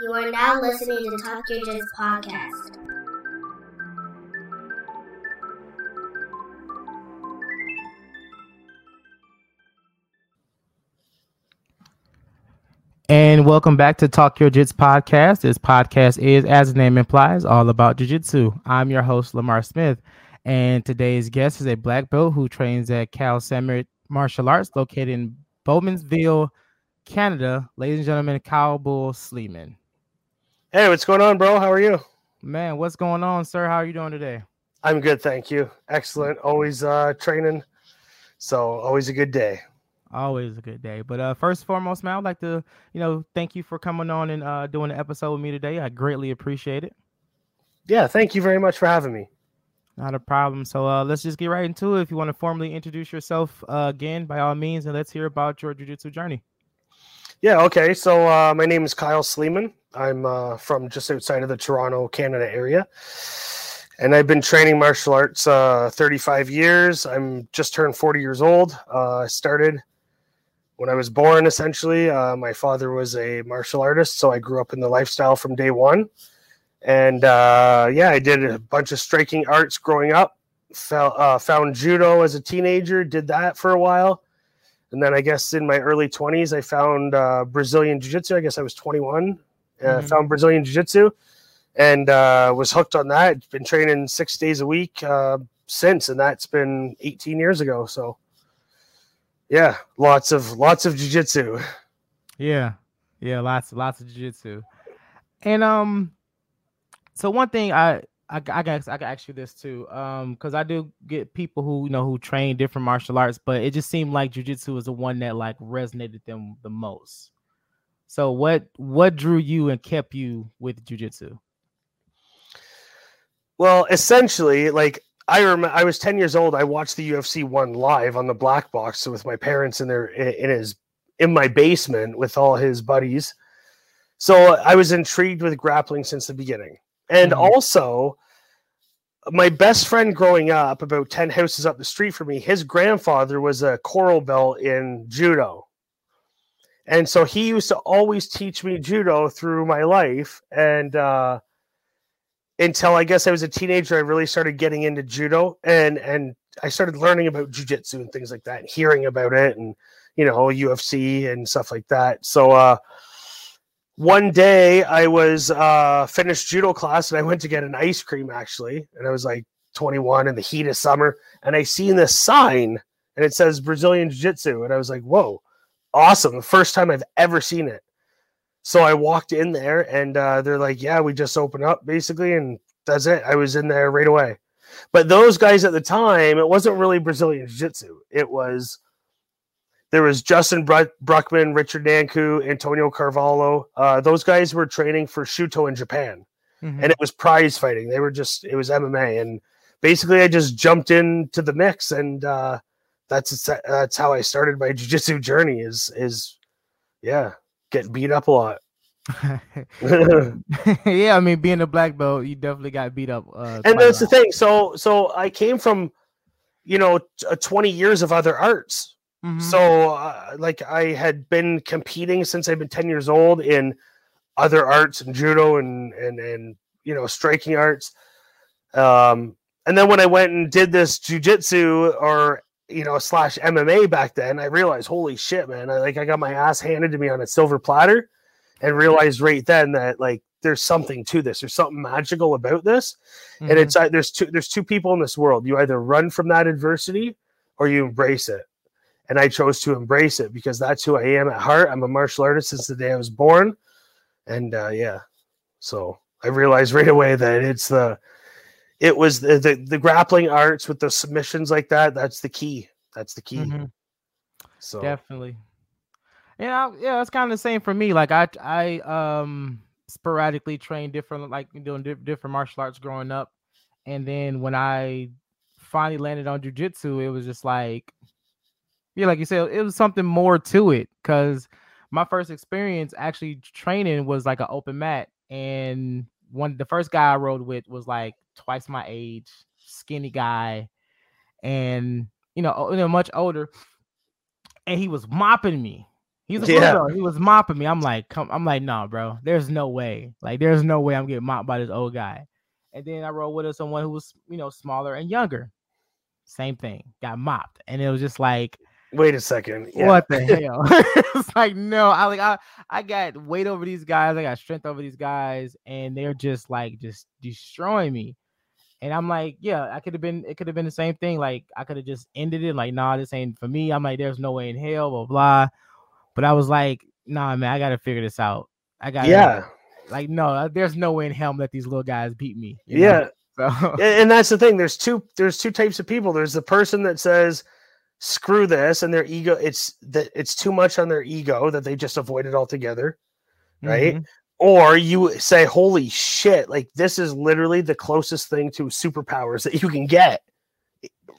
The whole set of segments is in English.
You are now listening to Talk Your Jits podcast. And welcome back to Talk Your Jits podcast. This podcast is, as the name implies, all about jiu-jitsu. I'm your host, Lamar Smith, and today's guest is a black belt who trains at Cal Summit Martial Arts, located in Bowmanville, Canada. Ladies and gentlemen, Kyle Bull Sleeman. Hey, what's going on, bro? How are you? Man, what's going on, sir? How are you doing today? I'm good, thank you. Excellent. Always uh training. So always a good day. Always a good day. But uh, first and foremost, man, I'd like to, you know, thank you for coming on and uh, doing the episode with me today. I greatly appreciate it. Yeah, thank you very much for having me. Not a problem. So uh, let's just get right into it. If you want to formally introduce yourself uh, again, by all means, and let's hear about your jiu-jitsu journey. Yeah, okay. So uh, my name is Kyle Sleeman. I'm uh, from just outside of the Toronto, Canada area. And I've been training martial arts uh, 35 years. I'm just turned 40 years old. Uh, I started when I was born, essentially, uh, my father was a martial artist, so I grew up in the lifestyle from day one. And uh, yeah, I did a bunch of striking arts growing up. Found judo as a teenager, did that for a while. And then I guess in my early 20s, I found uh, Brazilian Jiu Jitsu. I guess I was 21. Uh, mm-hmm. Found Brazilian Jiu Jitsu and uh, was hooked on that. Been training six days a week since, and that's been 18 years ago. So yeah, lots of lots of Jiu Jitsu. Yeah, yeah, lots lots of Jiu Jitsu, And um, so one thing I I, I guess I can ask you this too, um, because I do get people who you know who train different martial arts, but it just seemed like jujitsu was the one that like resonated them the most. So what what drew you and kept you with jujitsu? Well, essentially, like I remember I was 10 years old. I watched the UFC one live on the black box with my parents in their in his in my basement with all his buddies. So I was intrigued with grappling since the beginning. And mm-hmm. also my best friend growing up about 10 houses up the street from me, his grandfather was a coral belt in judo. And so he used to always teach me judo through my life and uh until I guess I was a teenager, I really started getting into judo and and I started learning about jujitsu and things like that, and hearing about it, and you know UFC and stuff like that. So uh, one day I was uh, finished judo class and I went to get an ice cream actually, and I was like 21 in the heat of summer, and I seen this sign and it says Brazilian Jiu Jitsu, and I was like, whoa, awesome! The first time I've ever seen it. So I walked in there and uh, they're like, yeah, we just opened up basically. And that's it. I was in there right away. But those guys at the time, it wasn't really Brazilian Jiu Jitsu. It was, there was Justin Bruckman, Richard Nanku, Antonio Carvalho. Uh, those guys were training for Shooto in Japan. Mm-hmm. And it was prize fighting. They were just, it was MMA. And basically, I just jumped into the mix. And uh, that's, that's how I started my Jiu Jitsu journey is, is, yeah, get beat up a lot. yeah, I mean, being a black belt, you definitely got beat up. Uh, and that's the thing. So, so I came from, you know, uh, twenty years of other arts. Mm-hmm. So, uh, like, I had been competing since I've been ten years old in other arts and judo and and and you know striking arts. Um, and then when I went and did this jujitsu or you know, slash MMA back then, I realized, holy shit, man! I like I got my ass handed to me on a silver platter, and realized right then that like there's something to this. There's something magical about this, mm-hmm. and it's uh, there's two there's two people in this world. You either run from that adversity or you embrace it. And I chose to embrace it because that's who I am at heart. I'm a martial artist since the day I was born, and uh, yeah, so I realized right away that it's the it was the, the, the grappling arts with the submissions like that. That's the key. That's the key. Mm-hmm. So definitely. Yeah, yeah, it's kind of the same for me. Like I, I um sporadically trained different, like doing different martial arts growing up, and then when I finally landed on jujitsu, it was just like, yeah, like you said, it was something more to it. Cause my first experience actually training was like an open mat, and one the first guy I rode with was like twice my age, skinny guy, and you know, you know, much older. And he was mopping me. He was a yeah. He was mopping me. I'm like, come. I'm like, nah, bro. There's no way. Like, there's no way I'm getting mopped by this old guy. And then I rode with someone who was, you know, smaller and younger. Same thing. Got mopped, and it was just like, wait a second. Yeah. What the hell? it's like no. I like I I got weight over these guys. I got strength over these guys, and they're just like just destroying me. And I'm like, yeah, I could have been. It could have been the same thing. Like I could have just ended it. Like, nah, this ain't for me. I'm like, there's no way in hell. Blah blah. But I was like, nah, man, I gotta figure this out. I got yeah. Like, no, uh, there's no way in hell that these little guys beat me. Yeah. So. and that's the thing. There's two. There's two types of people. There's the person that says, "Screw this," and their ego. It's that it's too much on their ego that they just avoid it altogether, right? Mm-hmm. Or you say, "Holy shit!" Like this is literally the closest thing to superpowers that you can get,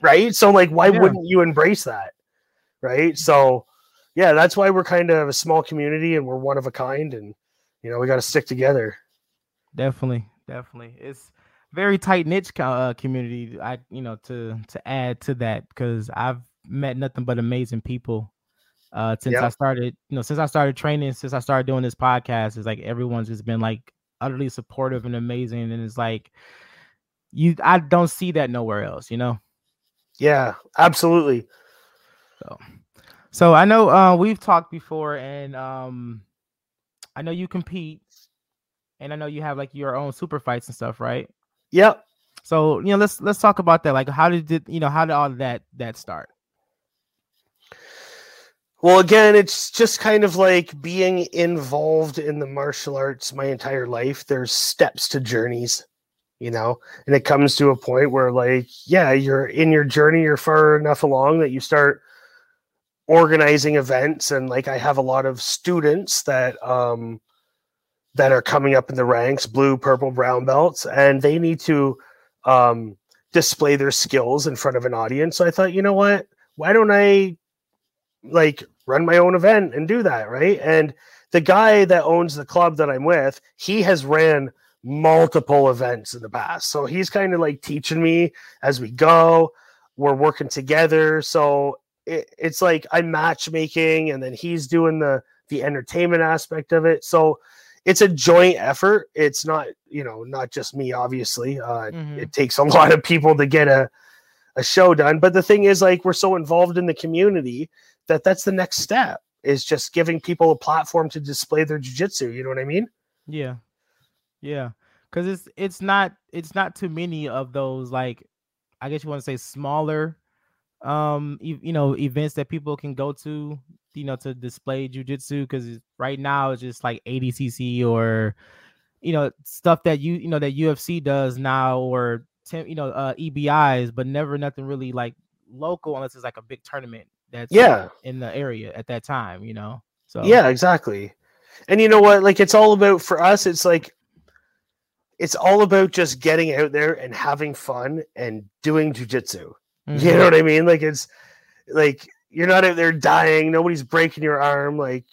right? So, like, why yeah. wouldn't you embrace that, right? So yeah, that's why we're kind of a small community and we're one of a kind, and you know we got to stick together. Definitely, definitely, it's very tight niche uh, community. I you know to to add to that because I've met nothing but amazing people uh since yep. I started you know since I started training since I started doing this podcast. It's like everyone's just been like utterly supportive and amazing, and it's like you I don't see that nowhere else. You know. Yeah, absolutely. So so I know uh, we've talked before, and um, I know you compete, and I know you have like your own super fights and stuff, right? Yep. So you know, let's let's talk about that. Like, how did it, you know how did all that that start? Well, again, it's just kind of like being involved in the martial arts my entire life. There's steps to journeys, you know, and it comes to a point where, like, yeah, you're in your journey, you're far enough along that you start organizing events. And like I have a lot of students that um that are coming up in the ranks blue purple brown belts and they need to um display their skills in front of an audience. So I thought you know what? Why don't I like run my own event and do that right and the guy that owns the club that I'm with he has ran multiple events in the past so he's kind of like teaching me as we go we're working together so it, it's like I'm matchmaking and then he's doing the the entertainment aspect of it. So it's a joint effort. It's not, you know, not just me, obviously. Uh, mm-hmm. It takes a lot of people to get a, a show done. But the thing is, like, we're so involved in the community that that's the next step is just giving people a platform to display their jujitsu. You know what I mean? Yeah. Yeah. Cause it's, it's not, it's not too many of those, like, I guess you want to say smaller um you, you know events that people can go to you know to display jujitsu because right now it's just like ADCC or you know stuff that you you know that UFC does now or you know uh EBIs but never nothing really like local unless it's like a big tournament that's yeah in the area at that time you know so yeah exactly and you know what like it's all about for us it's like it's all about just getting out there and having fun and doing jujitsu Mm-hmm. You know what I mean? Like it's like you're not out there dying, nobody's breaking your arm. Like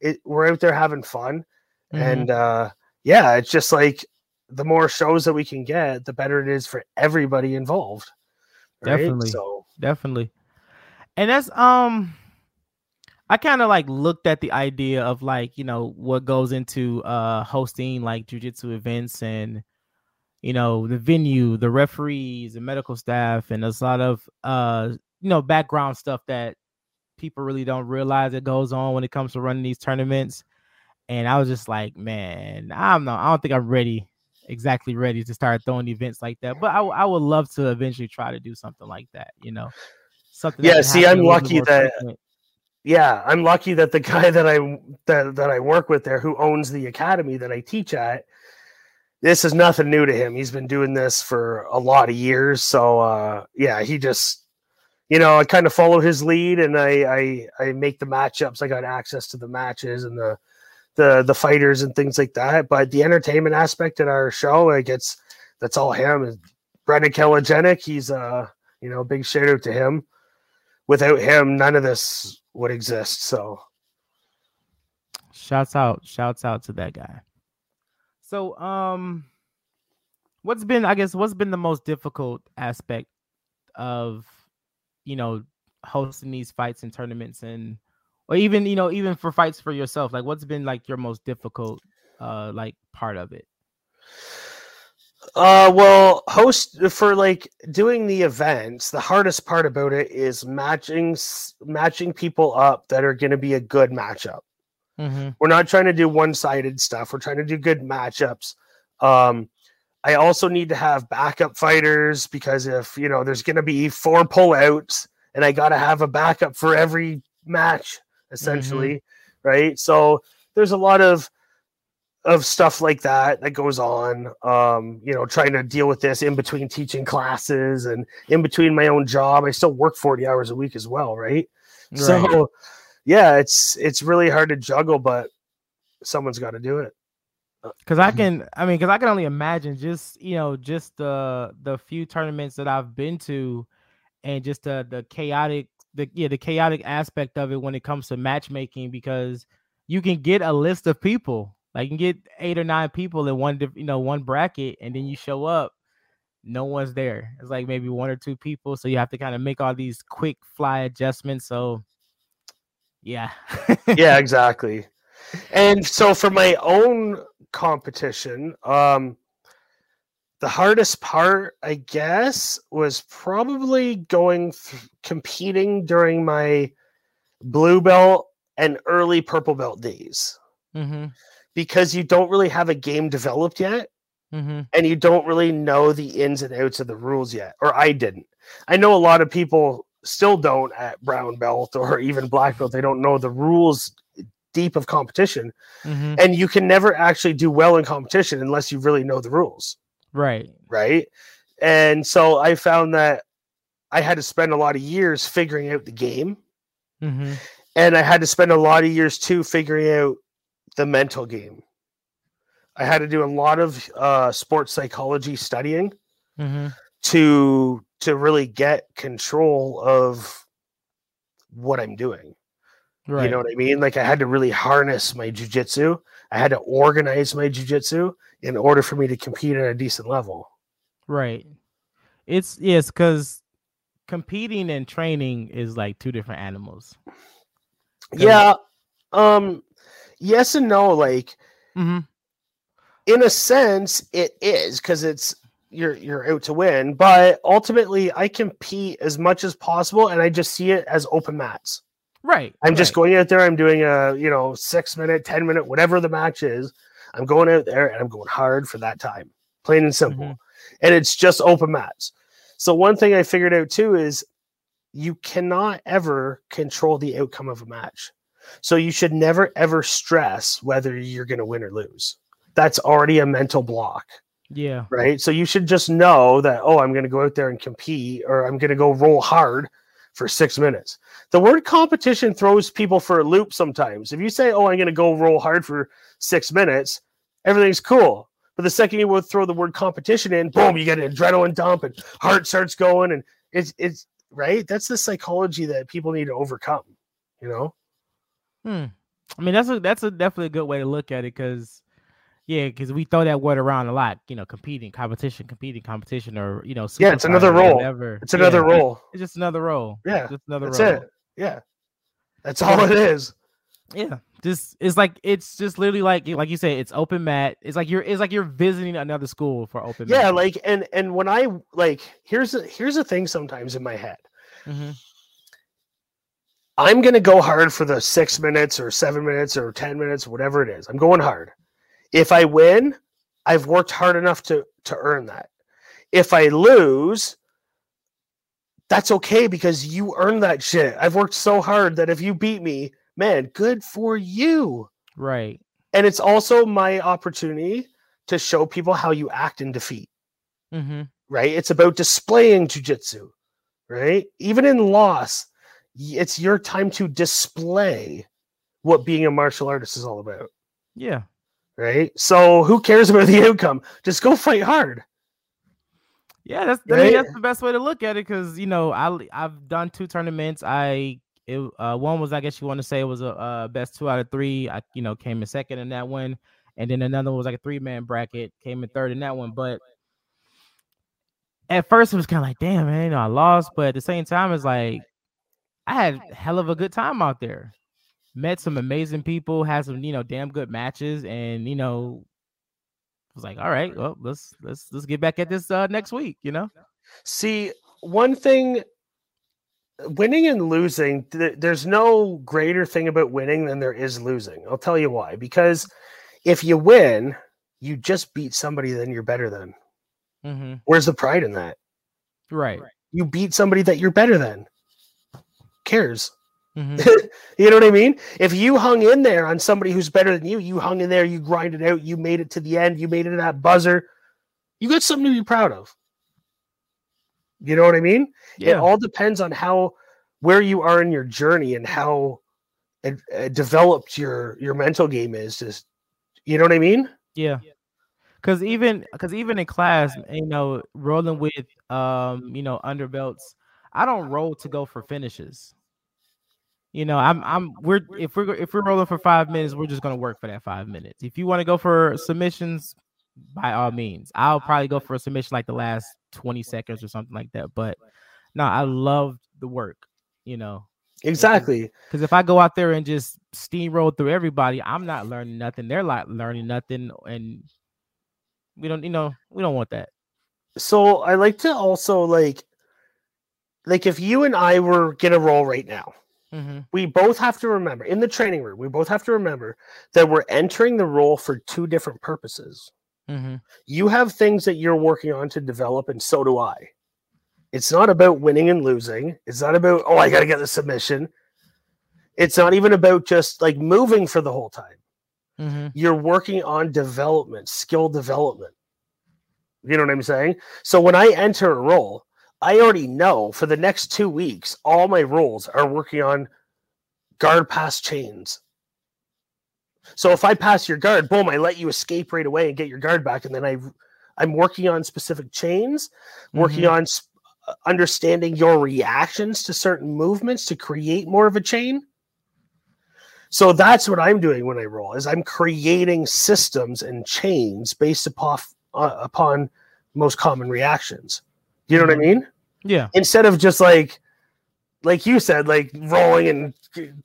it, we're out there having fun, mm-hmm. and uh, yeah, it's just like the more shows that we can get, the better it is for everybody involved. Right? Definitely. So definitely, and that's um. I kind of like looked at the idea of like, you know, what goes into uh hosting like jujitsu events and you know the venue the referees the medical staff and there's a lot of uh you know background stuff that people really don't realize it goes on when it comes to running these tournaments and i was just like man i'm not know. i don't think i'm ready exactly ready to start throwing events like that but i, I would love to eventually try to do something like that you know something yeah see i'm lucky that yeah i'm lucky that the guy that i that, that i work with there who owns the academy that i teach at this is nothing new to him. He's been doing this for a lot of years. So uh, yeah, he just you know, I kind of follow his lead and I, I I make the matchups. I got access to the matches and the the the fighters and things like that. But the entertainment aspect in our show, like it's that's all him. Is Brendan Kelogenic, he's uh you know, big shout out to him. Without him, none of this would exist. So shouts out, shouts out to that guy. So, um, what's been, I guess, what's been the most difficult aspect of, you know, hosting these fights and tournaments, and or even you know even for fights for yourself like what's been like your most difficult uh like part of it uh well host for like doing the events the hardest part about it is matching matching people up that are going to be a good matchup mm-hmm. we're not trying to do one-sided stuff we're trying to do good matchups um i also need to have backup fighters because if you know there's going to be four pullouts and i got to have a backup for every match essentially, mm-hmm. right? So there's a lot of of stuff like that that goes on um you know trying to deal with this in between teaching classes and in between my own job. I still work 40 hours a week as well right, right. so yeah it's it's really hard to juggle but someone's got to do it. Because i can i mean because i can only imagine just you know just the the few tournaments that i've been to and just the the chaotic the yeah the chaotic aspect of it when it comes to matchmaking because you can get a list of people like you can get eight or nine people in one you know one bracket and then you show up no one's there it's like maybe one or two people so you have to kind of make all these quick fly adjustments so yeah yeah exactly and so for my own competition um the hardest part, I guess, was probably going th- competing during my blue belt and early purple belt days. Mm-hmm. Because you don't really have a game developed yet. Mm-hmm. And you don't really know the ins and outs of the rules yet, or I didn't. I know a lot of people still don't at brown belt or even black belt. They don't know the rules deep of competition, mm-hmm. and you can never actually do well in competition unless you really know the rules. Right. Right. And so I found that I had to spend a lot of years figuring out the game. Mm-hmm. And I had to spend a lot of years too figuring out the mental game. I had to do a lot of uh, sports psychology studying mm-hmm. to to really get control of what I'm doing. Right. You know what I mean? Like I had to really harness my jujitsu. I had to organize my jujitsu in order for me to compete at a decent level. Right. It's yes, because competing and training is like two different animals. Yeah. Um yes and no, like mm-hmm. in a sense it is because it's you're you're out to win, but ultimately I compete as much as possible and I just see it as open mats. Right. I'm right. just going out there, I'm doing a you know six minute, ten minute, whatever the match is. I'm going out there and I'm going hard for that time, plain and simple. Mm-hmm. And it's just open mats. So, one thing I figured out too is you cannot ever control the outcome of a match. So, you should never ever stress whether you're going to win or lose. That's already a mental block. Yeah. Right. So, you should just know that, oh, I'm going to go out there and compete or I'm going to go roll hard for six minutes. The word competition throws people for a loop sometimes. If you say, oh, I'm going to go roll hard for six minutes, everything's cool. But the second you throw the word competition in, boom, you get an adrenaline dump and heart starts going. And it's, it's right. That's the psychology that people need to overcome, you know? Hmm. I mean, that's a, that's a definitely a good way to look at it because, yeah, because we throw that word around a lot, you know, competing, competition, competing, competition, or, you know, yeah, it's another role. It's another yeah, role. It's just another role. Yeah. Just another that's role. it. Yeah. That's all it is. Yeah just it's like it's just literally like like you say it's open mat it's like you're it's like you're visiting another school for open yeah mat. like and and when i like here's a here's a thing sometimes in my head mm-hmm. I'm gonna go hard for the six minutes or seven minutes or ten minutes whatever it is i'm going hard if i win i've worked hard enough to to earn that if i lose that's okay because you earned that shit i've worked so hard that if you beat me man, good for you. Right. And it's also my opportunity to show people how you act in defeat. Mm-hmm. Right. It's about displaying jujitsu. Right. Even in loss, it's your time to display what being a martial artist is all about. Yeah. Right. So who cares about the outcome? Just go fight hard. Yeah, that's right? I mean, that's the best way to look at it because you know I I've done two tournaments. I it uh, one was I guess you want to say it was a uh, best two out of three. I you know came in second in that one, and then another one was like a three man bracket, came in third in that one. But at first it was kind of like, damn man, you know I lost, but at the same time it's like I had hell of a good time out there. met some amazing people, had some you know damn good matches, and you know was like, all right, well let's let's let's get back at this uh, next week. You know. See, one thing winning and losing th- there's no greater thing about winning than there is losing i'll tell you why because if you win you just beat somebody then you're better than mm-hmm. where's the pride in that right you beat somebody that you're better than cares mm-hmm. you know what i mean if you hung in there on somebody who's better than you you hung in there you grinded out you made it to the end you made it to that buzzer you got something to be proud of you know what I mean? Yeah. It all depends on how where you are in your journey and how it, it developed your your mental game is. Just you know what I mean? Yeah. Cause even cause even in class, you know, rolling with um, you know, underbelts, I don't roll to go for finishes. You know, I'm I'm we're if we're if we're rolling for five minutes, we're just gonna work for that five minutes. If you want to go for submissions, by all means. I'll probably go for a submission like the last 20 seconds or something like that. But no, I love the work, you know. Exactly. Because if I go out there and just steamroll through everybody, I'm not learning nothing. They're not learning nothing. And we don't, you know, we don't want that. So I like to also like like if you and I were gonna roll right now, mm-hmm. we both have to remember in the training room, we both have to remember that we're entering the role for two different purposes. Mm-hmm. You have things that you're working on to develop, and so do I. It's not about winning and losing. It's not about, oh, I got to get the submission. It's not even about just like moving for the whole time. Mm-hmm. You're working on development, skill development. You know what I'm saying? So when I enter a role, I already know for the next two weeks, all my roles are working on guard pass chains, so if I pass your guard, boom, I let you escape right away and get your guard back, and then I, I'm working on specific chains, working mm-hmm. on sp- uh, understanding your reactions to certain movements to create more of a chain. So that's what I'm doing when I roll is I'm creating systems and chains based upon uh, upon most common reactions. You know what I mm-hmm. mean? Yeah. Instead of just like like you said, like rolling and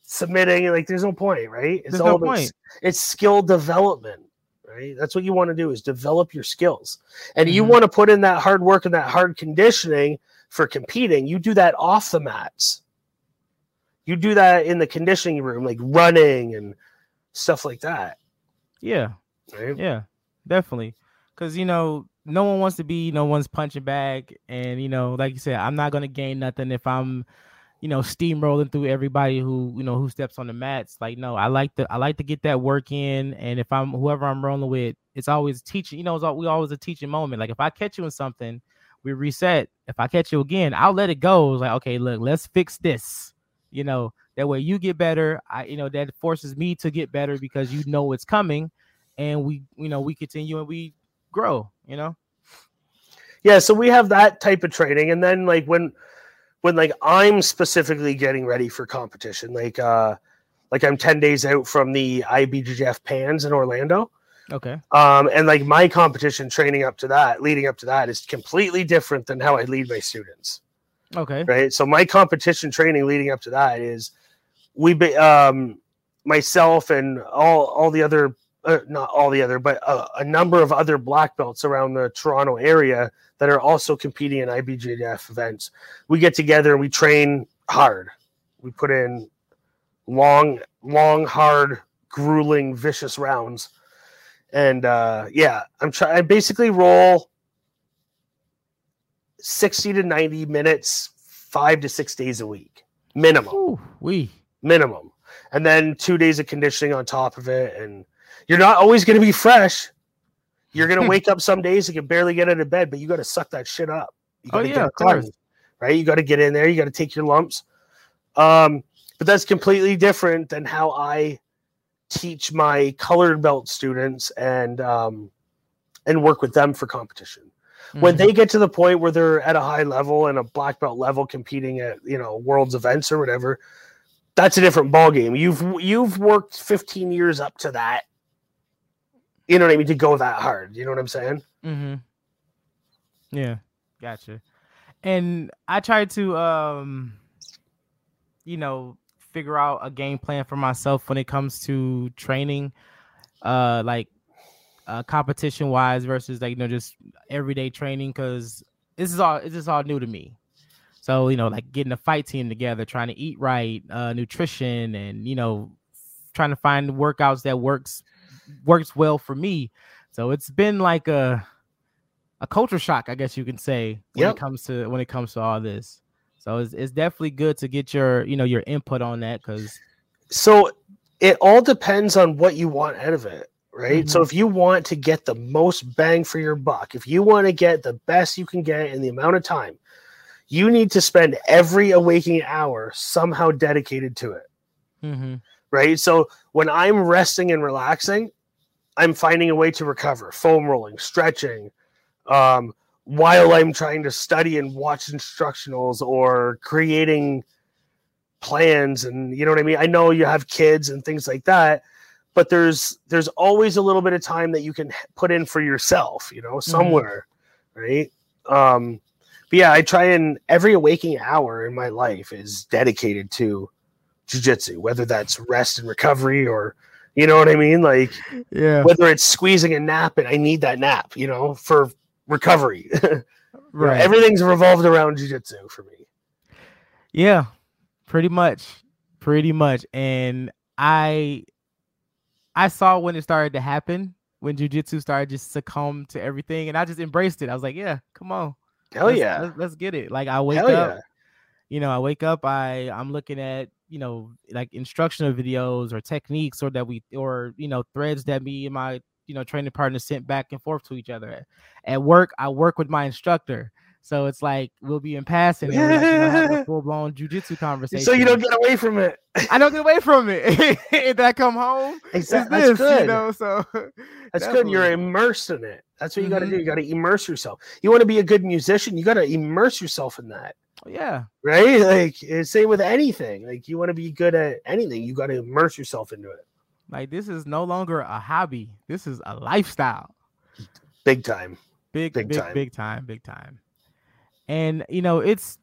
submitting, like there's no point, right? It's there's all no point. It's skill development, right? That's what you want to do is develop your skills, and mm-hmm. you want to put in that hard work and that hard conditioning for competing. You do that off the mats. You do that in the conditioning room, like running and stuff like that. Yeah, right? yeah, definitely. Because you know, no one wants to be no one's punching bag, and you know, like you said, I'm not gonna gain nothing if I'm you know, steamrolling through everybody who, you know, who steps on the mats. Like, no, I like to I like to get that work in. And if I'm whoever I'm rolling with, it's always teaching, you know, it's all, we always a teaching moment. Like if I catch you in something, we reset. If I catch you again, I'll let it go. It's like, okay, look, let's fix this. You know, that way you get better. I, you know, that forces me to get better because you know it's coming, and we, you know, we continue and we grow. You know. Yeah, so we have that type of training, and then like when when like I'm specifically getting ready for competition, like uh like I'm 10 days out from the IBJJF Pans in Orlando. Okay. Um, and like my competition training up to that, leading up to that is completely different than how I lead my students. Okay. Right. So my competition training leading up to that is we be um myself and all all the other uh, not all the other, but a, a, number of other black belts around the Toronto area that are also competing in IBJJF events. We get together and we train hard. We put in long, long, hard, grueling, vicious rounds. And uh, yeah, I'm trying. I basically roll sixty to ninety minutes, five to six days a week, minimum. we minimum, and then two days of conditioning on top of it, and you're not always going to be fresh. You're going to wake up some days and can barely get out of bed, but you got to suck that shit up. You got to oh yeah, cleansed, right? You got to get in there. You got to take your lumps. Um, but that's completely different than how I teach my colored belt students and um, and work with them for competition. Mm-hmm. When they get to the point where they're at a high level and a black belt level competing at you know world's events or whatever, that's a different ball game. You've you've worked 15 years up to that you know what I mean, to go that hard. You know what I'm saying? Mm-hmm. Yeah, gotcha. And I try to um you know figure out a game plan for myself when it comes to training, uh, like uh, competition wise versus like you know just everyday training because this is all this is all new to me. So you know, like getting a fight team together, trying to eat right, uh, nutrition, and you know, trying to find workouts that works works well for me. So it's been like a a culture shock, I guess you can say, when yep. it comes to when it comes to all this. So it's, it's definitely good to get your you know your input on that because. So it all depends on what you want out of it, right? Mm-hmm. So if you want to get the most bang for your buck, if you want to get the best you can get in the amount of time, you need to spend every awakening hour somehow dedicated to it. Mm-hmm. Right. So when I'm resting and relaxing, I'm finding a way to recover, foam rolling, stretching, um, while I'm trying to study and watch instructionals or creating plans and you know what I mean? I know you have kids and things like that, but there's there's always a little bit of time that you can put in for yourself, you know, mm-hmm. somewhere, mm-hmm. right? Um but yeah, I try and every waking hour in my life is dedicated to jujitsu, whether that's rest and recovery or you know what I mean? Like yeah, whether it's squeezing a nap and I need that nap, you know, for recovery. right. Everything's revolved around jujitsu for me. Yeah, pretty much. Pretty much. And I I saw when it started to happen, when jujitsu started just succumb to everything, and I just embraced it. I was like, yeah, come on. Hell let's, yeah. Let's, let's, get it. Like I wake Hell up, yeah. you know, I wake up, I I'm looking at, you know, like instructional videos or techniques or that we or you know, threads that me and my you know training partners sent back and forth to each other. At work, I work with my instructor. So it's like we'll be in passing and like, you know, have a full blown jujitsu conversation. So you don't get away from it. I don't get away from it. if I come home, exactly. This, that's good. You know, so that's good. You're immersed in it. That's what you got to do. Mm-hmm. You got to immerse yourself. You want to be a good musician. You got to immerse yourself in that. Yeah. Right. Like same with anything. Like you want to be good at anything. You got to immerse yourself into it. Like this is no longer a hobby. This is a lifestyle. Big time. Big big big time. big time. Big time. And you know, it's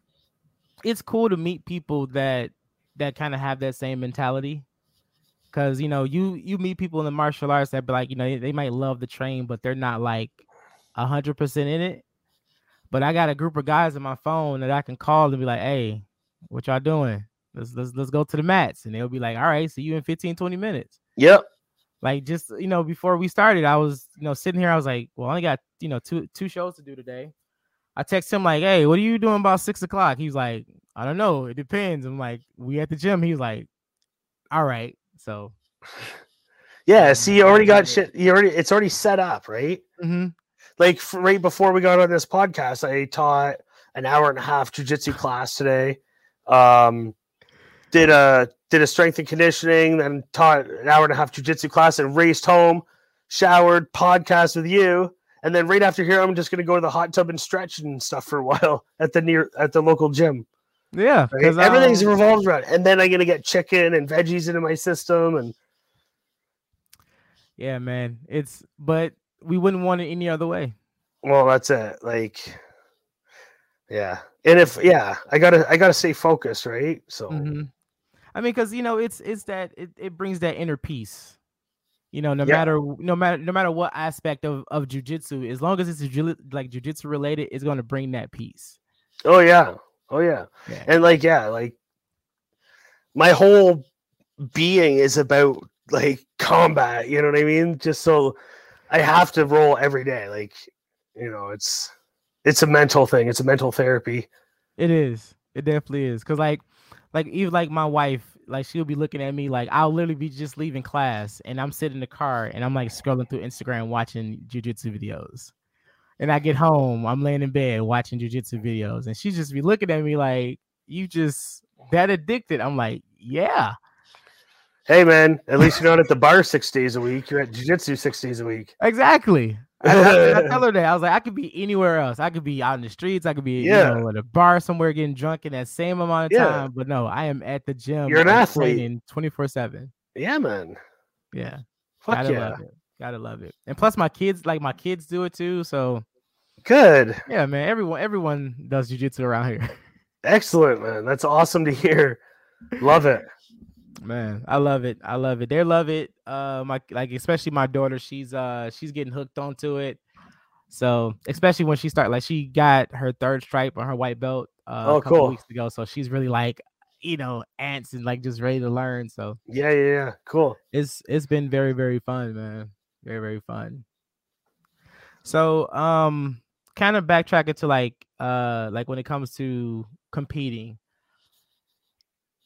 it's cool to meet people that that kind of have that same mentality. Cause you know, you you meet people in the martial arts that be like, you know, they might love the train, but they're not like a hundred percent in it. But I got a group of guys on my phone that I can call and be like, hey, what y'all doing? Let's let's let's go to the mats. And they'll be like, all right, see you in 15, 20 minutes. Yep. Like just you know, before we started, I was you know sitting here, I was like, well, I only got you know two two shows to do today. I text him like, "Hey, what are you doing about six o'clock?" He's like, "I don't know. It depends." I'm like, "We at the gym." He's like, "All right." So, yeah. See, you already got shit. You already it's already set up, right? Mm-hmm. Like right before we got on this podcast, I taught an hour and a half jujitsu class today. Um, did a did a strength and conditioning, then taught an hour and a half jujitsu class, and raced home, showered, podcast with you and then right after here, I'm just gonna go to the hot tub and stretch and stuff for a while at the near at the local gym. Yeah, right? everything's um, revolved around, and then I'm gonna get chicken and veggies into my system, and yeah, man, it's but we wouldn't want it any other way. Well, that's it. Like, yeah, and if yeah, I gotta I gotta stay focused, right? So, mm-hmm. I mean, because you know, it's it's that it, it brings that inner peace you know, no yeah. matter no matter no matter what aspect of of jujitsu, as long as it's like jujitsu related, it's going to bring that peace. Oh yeah, oh yeah. yeah, and like yeah, like my whole being is about like combat. You know what I mean? Just so I have to roll every day. Like you know, it's it's a mental thing. It's a mental therapy. It is. It definitely is. Cause like like even like my wife like she'll be looking at me like I'll literally be just leaving class and I'm sitting in the car and I'm like scrolling through Instagram watching jujitsu videos. And I get home, I'm laying in bed watching jujitsu videos, and she just be looking at me like, "You just that addicted?" I'm like, "Yeah." Hey man, at least you're not at the bar six days a week. You're at jujitsu six days a week. Exactly. I, I, I, tell her that I was like, I could be anywhere else. I could be out in the streets. I could be yeah. you know, at a bar somewhere getting drunk in that same amount of yeah. time. But no, I am at the gym. You're an athlete, twenty four seven. Yeah, man. Yeah, Fuck gotta yeah. love it. Gotta love it. And plus, my kids like my kids do it too. So good. Yeah, man. Everyone, everyone does jujitsu around here. Excellent, man. That's awesome to hear. Love it. Man, I love it. I love it. They love it. Uh, my like especially my daughter. She's uh she's getting hooked onto it. So especially when she start like she got her third stripe on her white belt uh, oh, a couple cool. weeks ago. So she's really like you know ants and like just ready to learn. So yeah, yeah, yeah. Cool. It's it's been very very fun, man. Very very fun. So um, kind of backtracking to like uh like when it comes to competing,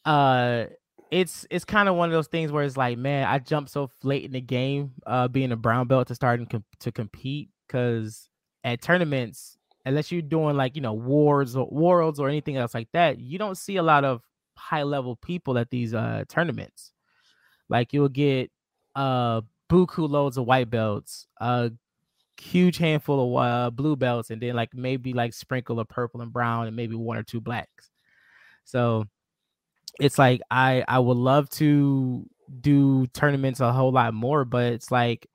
uh it's it's kind of one of those things where it's like, man, I jumped so late in the game, uh, being a brown belt to starting com- to compete because at tournaments, unless you're doing like you know wars or worlds or anything else like that, you don't see a lot of high level people at these uh tournaments. Like you'll get uh buku loads of white belts, a huge handful of uh, blue belts, and then like maybe like sprinkle of purple and brown, and maybe one or two blacks. So it's like I I would love to do tournaments a whole lot more, but it's like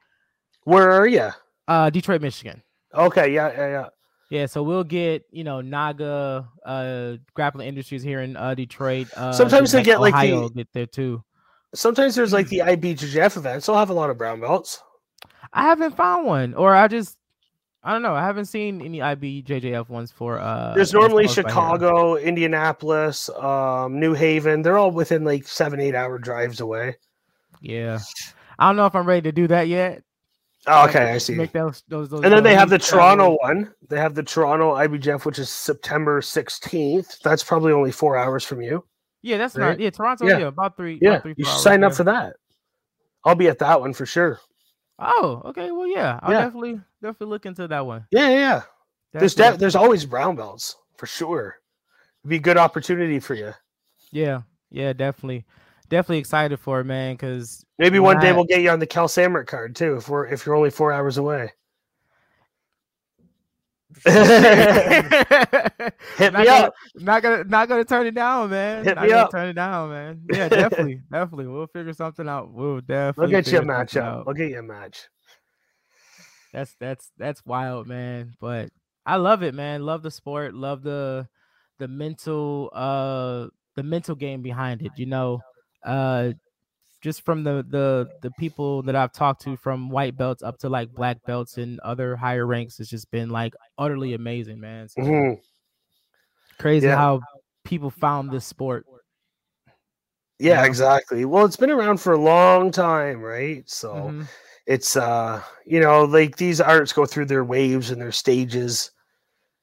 where are you? Uh, Detroit, Michigan. Okay, yeah, yeah, yeah. Yeah, so we'll get you know Naga uh grappling industries here in uh Detroit. Uh, sometimes they like get Ohio like the, get there too. Sometimes there's like the IBJJF events. They'll have a lot of brown belts. I haven't found one, or I just I don't know. I haven't seen any IBJJF ones for. uh There's normally Chicago, Indianapolis, um, New Haven. They're all within like seven, eight hour drives away. Yeah, I don't know if I'm ready to do that yet. Oh, okay, I see. Make those, those, those and then they have the Toronto one. They have the Toronto IBJJF, which is September 16th. That's probably only four hours from you. Yeah, that's right? not. Yeah, Toronto. Yeah, yeah about three. Yeah, about three, you should sign up for that. I'll be at that one for sure. Oh, okay. Well, yeah, I'll yeah. definitely definitely look into that one. Yeah, yeah. yeah. There's de- there's always brown belts for sure. It'd be a good opportunity for you. Yeah, yeah, definitely, definitely excited for it, man. Because maybe one I... day we'll get you on the Cal Samrick card too. If we're if you're only four hours away. Hit not me gonna, up. Not gonna not gonna turn it down, man. Hit not me up. Turn it down, man. Yeah, definitely, definitely. We'll figure something out. We'll definitely. We'll get you a match up. We'll get you a match. That's that's that's wild, man. But I love it, man. Love the sport. Love the the mental uh the mental game behind it. You know, uh just from the the the people that I've talked to from white belts up to like black belts and other higher ranks, it's just been like utterly amazing, man. So, mm-hmm. Crazy yeah. how people found this sport. Yeah, you know? exactly. Well, it's been around for a long time, right? So mm-hmm. It's uh, you know, like these arts go through their waves and their stages,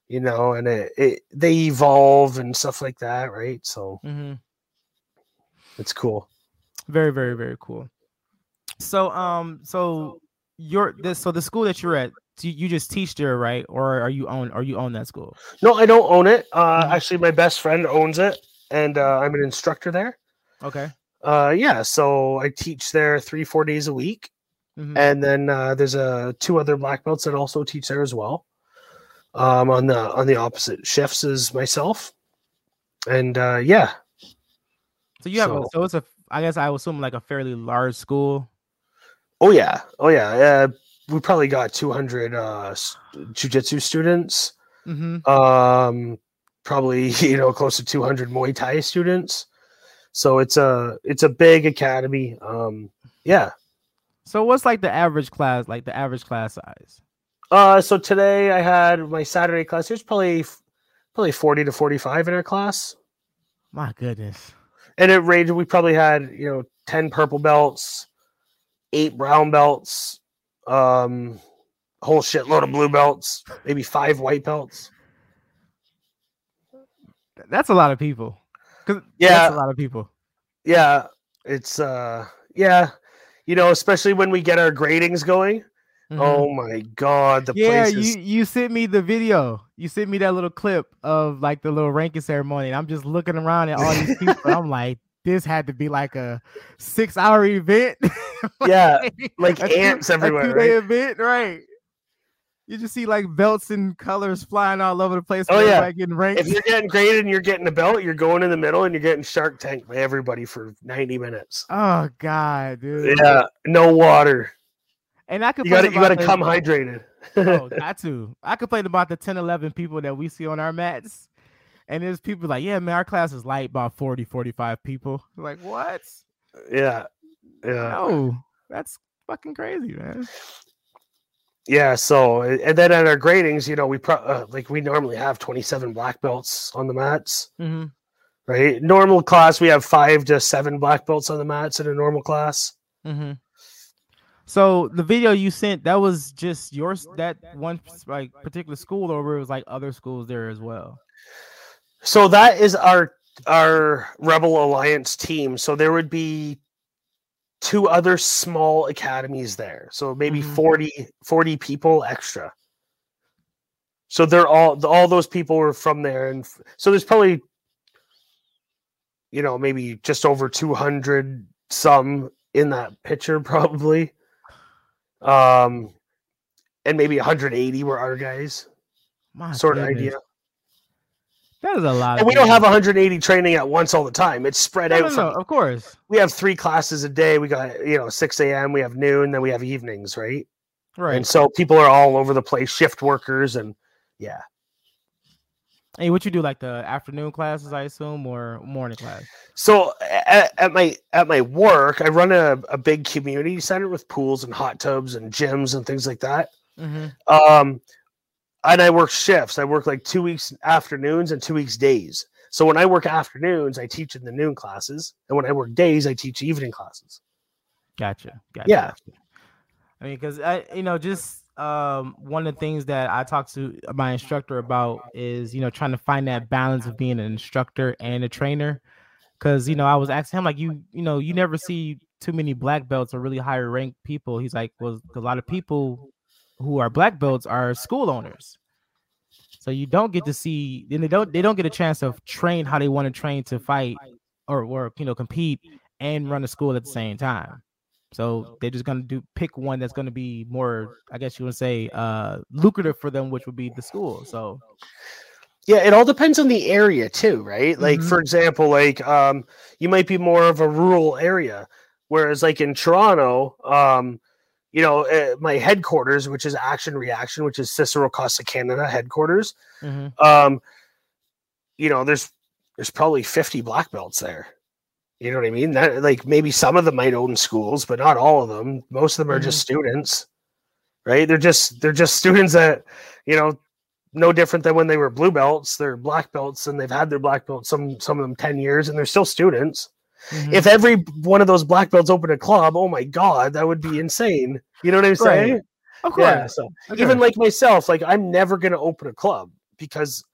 you know, and it, it they evolve and stuff like that, right? So mm-hmm. it's cool. Very, very, very cool. So, um, so you're this. So the school that you're at, you just teach there, right? Or are you own? Are you own that school? No, I don't own it. Uh, mm-hmm. actually, my best friend owns it, and uh, I'm an instructor there. Okay. Uh, yeah. So I teach there three, four days a week, mm-hmm. and then uh, there's a uh, two other black belts that also teach there as well. Um, on the on the opposite shifts as myself, and uh, yeah. So you have so, so it's a I guess I assume like a fairly large school. Oh yeah, oh yeah. Uh, we probably got 200 uh, jujitsu students. Mm-hmm. Um, probably you know close to 200 Muay Thai students. So it's a it's a big academy. Um, yeah. So what's like the average class, like the average class size? Uh, so today I had my Saturday class. There's probably probably 40 to 45 in our class. My goodness and it ranged. We probably had you know ten purple belts, eight brown belts, um, whole shitload of blue belts, maybe five white belts. That's a lot of people. Yeah, a lot of people. Yeah, it's uh, yeah, you know, especially when we get our gradings going. Mm-hmm. Oh my god, the yeah, places... you you sent me the video. You sent me that little clip of like the little ranking ceremony. And I'm just looking around at all these people. I'm like, this had to be like a six hour event. like, yeah, like ants two, everywhere. Right? event, right? You just see like belts and colors flying all over the place. Oh yeah, getting ranked. If you're getting graded and you're getting a belt, you're going in the middle and you're getting Shark Tank by everybody for 90 minutes. Oh god, dude. Yeah, no water. And I could you got to you got to come hydrated. oh, got to. I complain about the 10, 11 people that we see on our mats, and there's people like, yeah, man, our class is light, about 40, 45 people. like, what? Yeah. Yeah. Oh, that's fucking crazy, man. Yeah. So, and then at our gradings, you know, we pro- uh, like we normally have 27 black belts on the mats, Mm-hmm. right? Normal class, we have five to seven black belts on the mats in a normal class. Mm-hmm. So the video you sent, that was just yours, that one like particular school, or it was like other schools there as well. So that is our our Rebel Alliance team. So there would be two other small academies there. So maybe Mhm. 40, 40 people extra. So they're all all those people were from there, and so there's probably you know maybe just over 200 some in that picture probably um and maybe 180 were our guys My sort of idea That is a lot. and we don't have 180 training at once all the time it's spread No, out no, from no, of course. we have three classes a day we got you know 6 a.m we have noon then we have evenings right Right. and so people are all over the place shift workers and yeah Hey, what you do like the afternoon classes, I assume, or morning class? so at, at my at my work i run a, a big community center with pools and hot tubs and gyms and things like that Mm-hmm. um and i work shifts i work like two weeks afternoons and two weeks days so when i work afternoons i teach in the noon classes and when i work days i teach evening classes Gotcha. Gotcha. Yeah. I mean, because I, you know, just um, one of the things that I talked to my instructor about is, you know, trying to find that balance of being an instructor and a trainer. Because you know, I was asking him like, you, you know, you never see too many black belts or really higher ranked people. He's like, well, a lot of people who are black belts are school owners. So you don't get to see, then they don't, they don't get a chance to train how they want to train to fight or, or you know, compete and run a school at the same time. So they're just gonna do pick one that's gonna be more, I guess you would say, uh, lucrative for them, which would be the school. So yeah it all depends on the area too right like Mhm. for example like um you might be more of a rural area whereas like in toronto um you know uh, my headquarters which is action reaction which is cicero costa canada headquarters mhm, um you know there's there's probably 50 black belts there. You know what i mean? That like maybe some of them might own schools but not all of them. Most of them are just students right? They're just they're just students that you know no different than when they were blue belts. They're black belts and they've had their black belts some some of them 10 years and they're still students mhm. if every one of those black belts opened a club oh my god that would be insane you know what i'm saying Right. of course, yeah so of even like myself like i'm never going to open a club because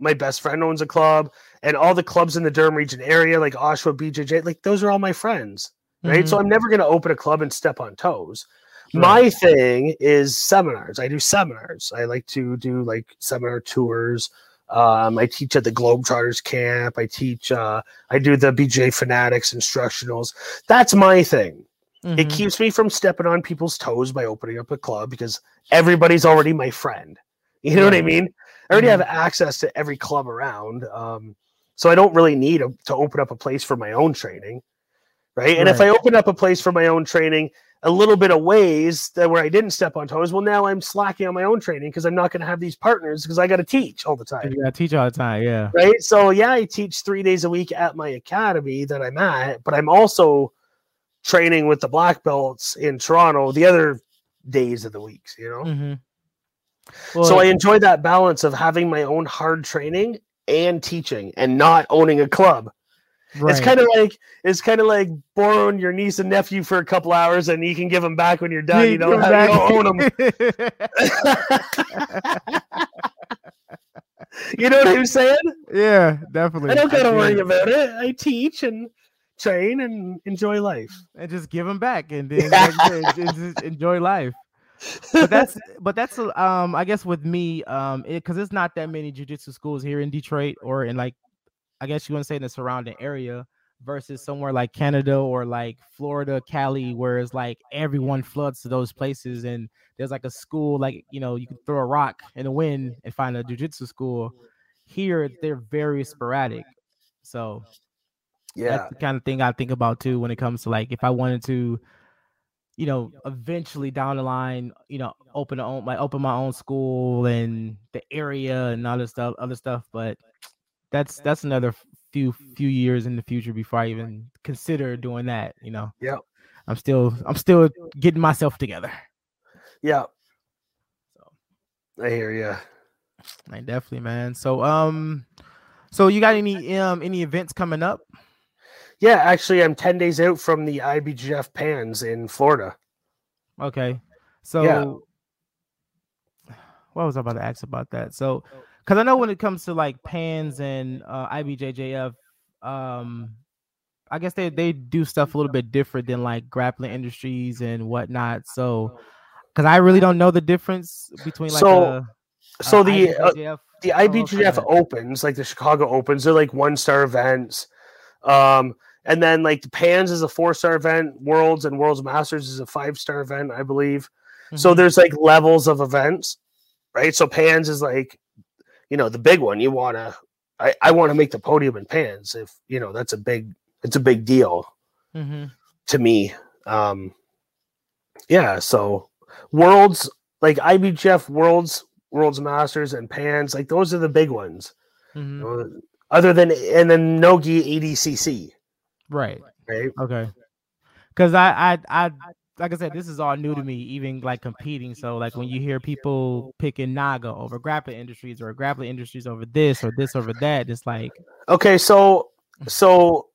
my best friend owns a club and all the clubs in the durham region area like oshawa bjj like those are all my friends right Mhm. so i'm never going to open a club and step on toes Right. my thing is seminars i do seminars i like to do like seminar tours um, I teach at the Globetrotters camp. I teach. Uh, I do the BJJ Fanatics instructionals. That's my thing it Mhm. keeps me from stepping on people's toes by opening up a club because everybody's already my friend. You know what I mean? I already have access to every club around. Um, so I don't really need a, to open up a place for my own training. Right. And if I open up a place for my own training a little bit of ways that where I didn't step on toes, well, now I'm slacking on my own training because I'm not going to have these partners because I got to teach all the time You gotta teach all the time. Yeah. right? So yeah, I teach three days a week at my academy that I'm at, but I'm also training with the black belts in Toronto the other days of the weeks, you know. hmm so I enjoy that balance of having my own hard training and teaching and not owning a club. It's kind of like it's kind of like borrowing your niece and nephew for a couple hours and you can give them back when you're done. you don't, have, you don't own them. you know what I'm saying? yeah, definitely. I don't gotta do. worry about it. I teach and train and enjoy life. and just give them back and then like you said, en- just enjoy life. But that's but that's um I guess with me um because it's not that many jujitsu schools here in Detroit or in like I guess you want to say in the surrounding area versus somewhere like Canada or like Florida, Cali, where it's like everyone floods to those places and there's like a school like you know you can throw a rock in the wind and find a jujitsu school. Here they're very sporadic, so yeah, that's the kind of thing I think about too when it comes to like if I wanted to, you know, eventually down the line, you know, open a own like open my own school and the area and all this stuff, other stuff. But that's that's another few few years in the future before I even consider doing that. You know. Yep. I'm still I'm still getting myself together. Yeah. So I hear you. I definitely, man. So um, so you got any um any events coming up? Yeah, actually, I'm ten days out from the IBJJF Pans in Florida. Okay, so yeah. what was I about to ask about that? So, because I know when it comes to like Pans and uh, IBJJF, um, I guess they they do stuff a little bit different than like grappling industries and whatnot. So, because I really don't know the difference between like so, a, so the IBJJF, uh, the IBJJF opens like the Chicago Opens. They're like one star events. Um, and then like the Pans is a four star event, Worlds and Worlds Masters is a five star event, I believe. Mm-hmm. So there's like levels of events, right? So Pans is like, you know, the big one. You wanna I, I want to make the podium in Pans if you know that's a big it's a big deal mm-hmm. to me. Um, yeah, so worlds like IBJJF worlds, worlds masters, and pans like those are the big ones. Mm-hmm. You know, other than and then Nogi ADCC, right? Right. Okay. Because I, I, I, like I said, this is all new to me, even like competing. So, like when you hear people picking Naga over grappling industries or grappling industries over this or this over that, it's like okay. So, so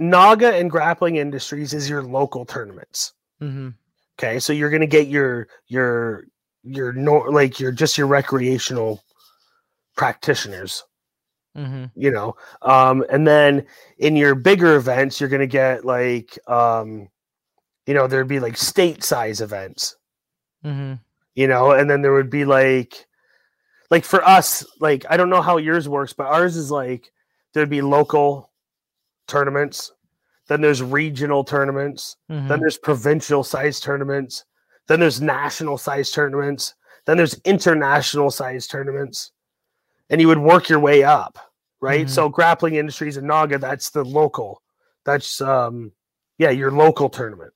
Naga and Grappling Industries is your local tournaments. Mm-hmm. Okay, so you're gonna get your your your no like your just your recreational practitioners. Mm-hmm. You know, um, and then in your bigger events, you're gonna get like um, you know, there'd be like state size events. Mm-hmm. You know, and then there would be like like for us, like I don't know how yours works, but ours is like there'd be local tournaments. Then there's regional tournaments. Mm-hmm. Then there's provincial size tournaments. Then there's national size tournaments. Then there's international size tournaments. And you would work your way up, right? Mhm. So grappling industries in Naga, that's the local. That's um yeah, your local tournament.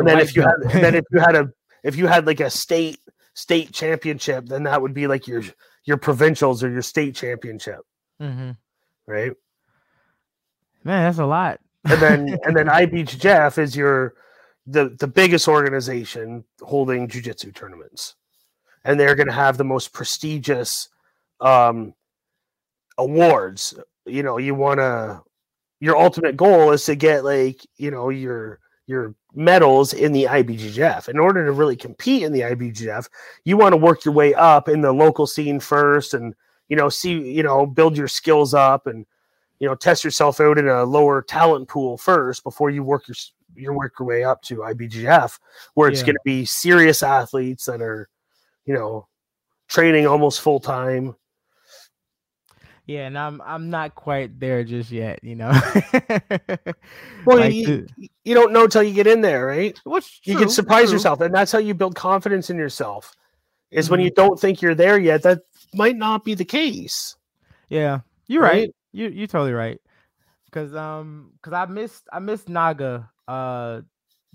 And then if you had then if you had a if you had like a state state championship, then that would be like your your provincials or your state championship, mm-hmm. right? man, that's a lot. and then and then IBJJF is your the the biggest organization holding jujitsu tournaments, and they're going to have the most prestigious um, awards. You know, you want to your ultimate goal is to get like you know your your medals in the IBJJF. In order to really compete in the IBJJF, you want to work your way up in the local scene first, and you know see you know build your skills up and you know test yourself out in a lower talent pool first before you work your you work your way up to IBJJF, where it's Yeah. going to be serious athletes that are, you know, training almost full time. Yeah, and I'm I'm not quite there just yet, you know. Well, Like you, the- you don't know till you get in there, right? which You true, can surprise true. yourself, and that's how you build confidence in yourself. Is when Mhm. you don't think you're there yet. That might not be the case. Yeah, you're right. Right? You you're totally right. Cause um, cause I missed I missed Naga. Uh,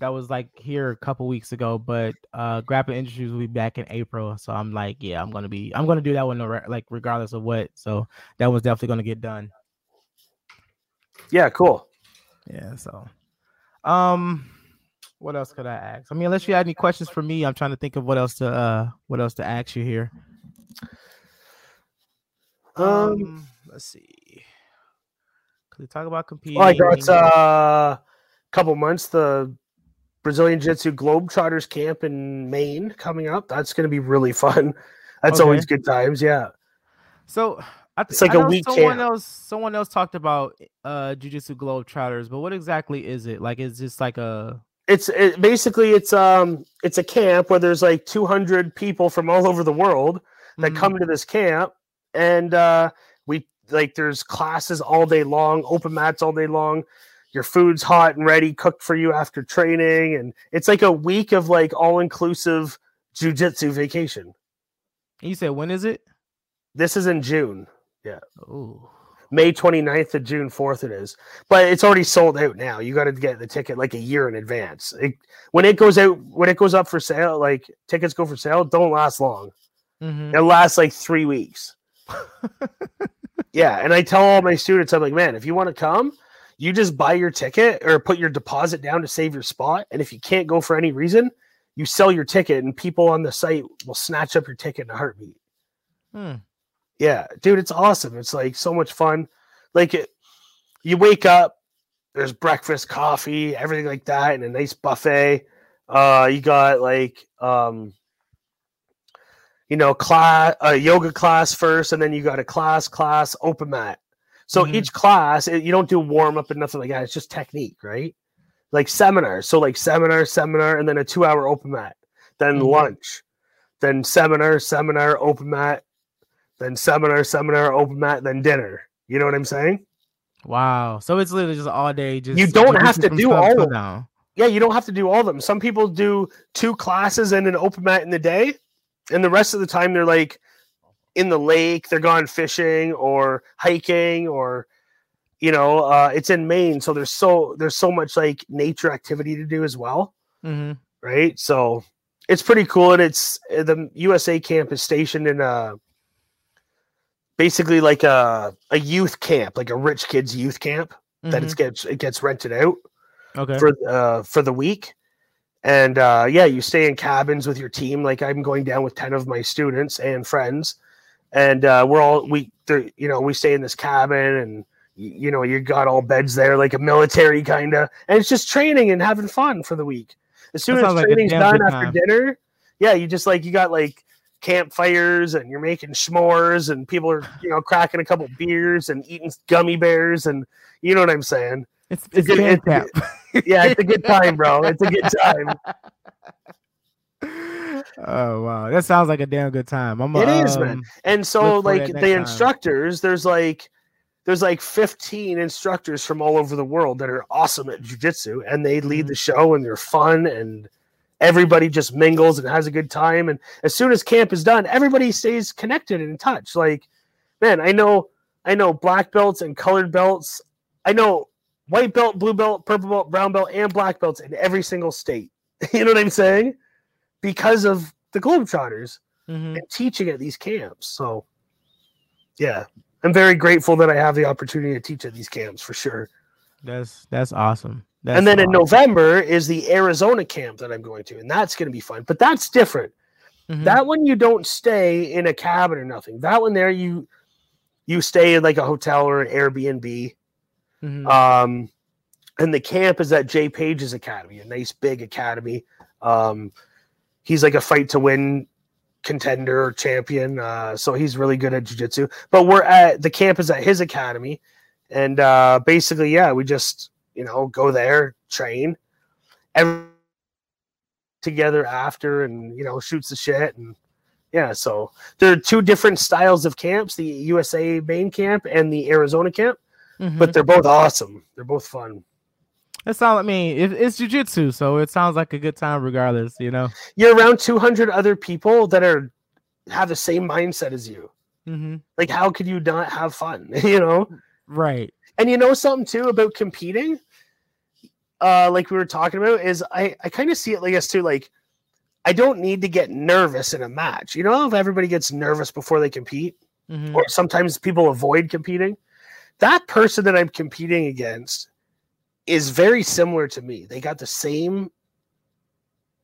that was like here a couple weeks ago, but uh, Grappling Industries will be back in April. So I'm like, yeah, I'm gonna be I'm gonna do that one like regardless of what. So that one's definitely gonna get done. Yeah, cool. Yeah. So, um, what else could I ask? I mean, unless you had any questions for me, I'm trying to think of what else to uh what else to ask you here. Um, let's see. Could we talk about competing? well, I got uh, a couple months the Brazilian Jiu Jitsu Globetrotters camp in Maine coming up. That's going to be really fun. That's Okay. always good times. Yeah. So I th- It's like I a week Someone camp. else, someone else talked about uh Jiu-Jitsu Globetrotters, but what exactly is it? Like, is this like a it's it, basically it's um it's a camp where there's like 200 people from all over the world that Mhm. come to this camp and uh we like there's classes all day long open mats all day long your food's hot and ready cooked for you after training and it's like a week of like all inclusive jujitsu vacation. You said when is it? this is in june. Yeah. Oh, may 29th to june 4th it is. But it's already sold out now. You got to get the ticket like a year in advance. It, when it goes out when it goes up for sale like tickets go for sale don't last long. Mm-hmm. it lasts like three weeks. Yeah, and I tell all my students, I'm like, man, if you want to come, you just buy your ticket or put your deposit down to save your spot. And if you can't go for any reason, you sell your ticket, and people on the site will snatch up your ticket in a heartbeat. Hmm. Yeah, dude, it's awesome. It's like so much fun. Like it, you wake up, there's breakfast, coffee, everything like that, and a nice buffet. Uh, you got like um, you know, class, a yoga class first, and then you got a class, class, open mat. So Mhm. each class, you don't do warm up and nothing like that. It's just technique, right? Like seminars. So like seminar, seminar, and then a two hour open mat. Then Mhm. lunch. Then seminar, seminar, open mat. Then seminar, seminar, open mat. Then dinner. You know what I'm saying? Wow. So it's literally just all day. Just You don't have to do all of- them. Yeah, you don't have to do all of them. Some people do two classes and an open mat in the day, and the rest of the time they're like in the lake, they're gone fishing or hiking, or you know, uh, it's in Maine, so there's so there's so much like nature activity to do as well, hmm right? So it's pretty cool, and it's uh, the USA camp is stationed in a basically like a a youth camp, like a rich kids youth camp that it gets it gets rented out okay. for uh for the week. And uh yeah you stay in cabins with your team like i'm going down with 10 of my students and friends and uh we're all we you know we stay in this cabin and you know you got all beds there like a military kind of and it's just training and having fun for the week. As soon as like training's done after time. dinner yeah you just like you got like campfires and you're making s'mores and people are you know cracking a couple beers and eating gummy bears and you know what i'm saying? It's a it's good- it's a camp. yeah it's a good time bro. It's a good time oh wow, that sounds like a damn good time. I'm. It um, is, man. And so like the next time. instructors, there's like there's like 15 instructors from all over the world that are awesome at jujitsu and they lead Mhm. the show and they're fun and everybody just mingles and has a good time. And as soon as camp is done, everybody stays connected and in touch. Like, man, I know I know black belts and colored belts. I know white belt, blue belt, purple belt, brown belt, and black belts in every single state. you know what I'm saying? Because of the Globetrotters mhm. and teaching at these camps. So, yeah, I'm very grateful that I have the opportunity to teach at these camps for sure. That's that's awesome. That's and then in. November is the Arizona camp that I'm going to, and that's going to be fun. But that's different. Mhm. That one you don't stay in a cabin or nothing. That one there you you stay in like a hotel or an Airbnb. Mhm. Um, and the camp is at Jay Page's academy, a nice big academy. Um, he's like a fight to win contender or champion. Uh, so he's really good at jujitsu. But we're at the camp is at his academy, and uh, basically, yeah, we just you know go there, train, every together after, and you know shoots the shit and. Yeah, so there are two different styles of camps: the USA main camp and the Arizona camp Mhm. but they're both awesome. They're both fun. It sounds. I mean, it, it's jujitsu, so it sounds like a good time regardless. You know. You're around 200 other people that are have the same mindset as you. hmm Like, how could you not have fun? you know. Right. And you know something too about competing. Uh, like we were talking about, is I I kind of see it like this too. Like, I don't need to get nervous in a match. You know, if everybody gets nervous before they compete, hmm or sometimes people avoid competing. That person that I'm competing against is very similar to me. They got the same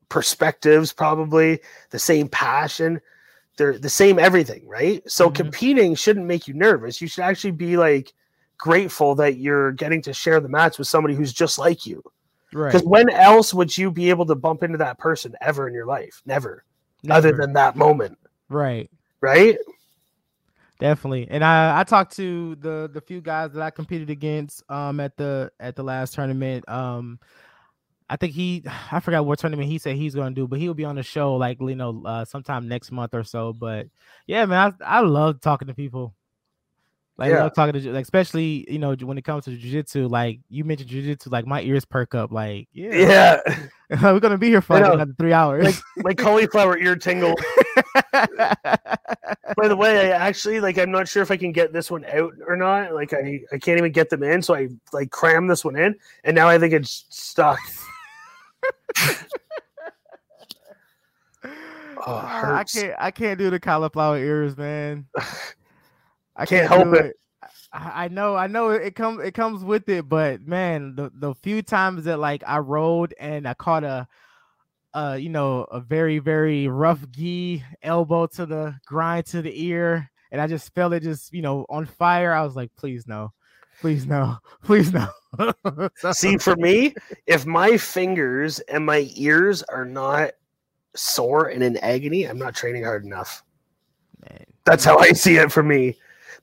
perspectives, probably the same passion. They're the same everything, right? So Mhm. competing shouldn't make you nervous. You should actually be like grateful that you're getting to share the match with somebody who's just like you. Right. Because when else would you be able to bump into that person ever in your life? Never, other than that moment, right. right? Definitely. And I I talked to the the few guys that I competed against um at the at the last tournament. Um I think he I forgot what tournament he said he's going to do, but he'll be on the show like you know uh, sometime next month or so. But yeah, man, I I love talking to people. Like Yeah. love talking to like especially you know when it comes to jujitsu. Like you mentioned jujitsu, like my ears perk up. Like yeah, Yeah, we're gonna be here for like another three hours. like my cauliflower ear tingle. By the way, I actually like I'm not sure if I can get this one out or not. Like I, I can't even get them in, so I like cram this one in, and now I think it's stuck. Oh, it I can't I can't do the cauliflower ears, man. I Can't help do it. I know, I know it comes it comes with it, but man, the the few times that like I rode and I caught a uh you know a very very rough gi elbow to the grind to the ear and I just felt it just you know on fire. I was like, please no, please no, please no. See, for me, if my fingers and my ears are not sore and in agony, I'm not training hard enough. Man. That's how I see it for me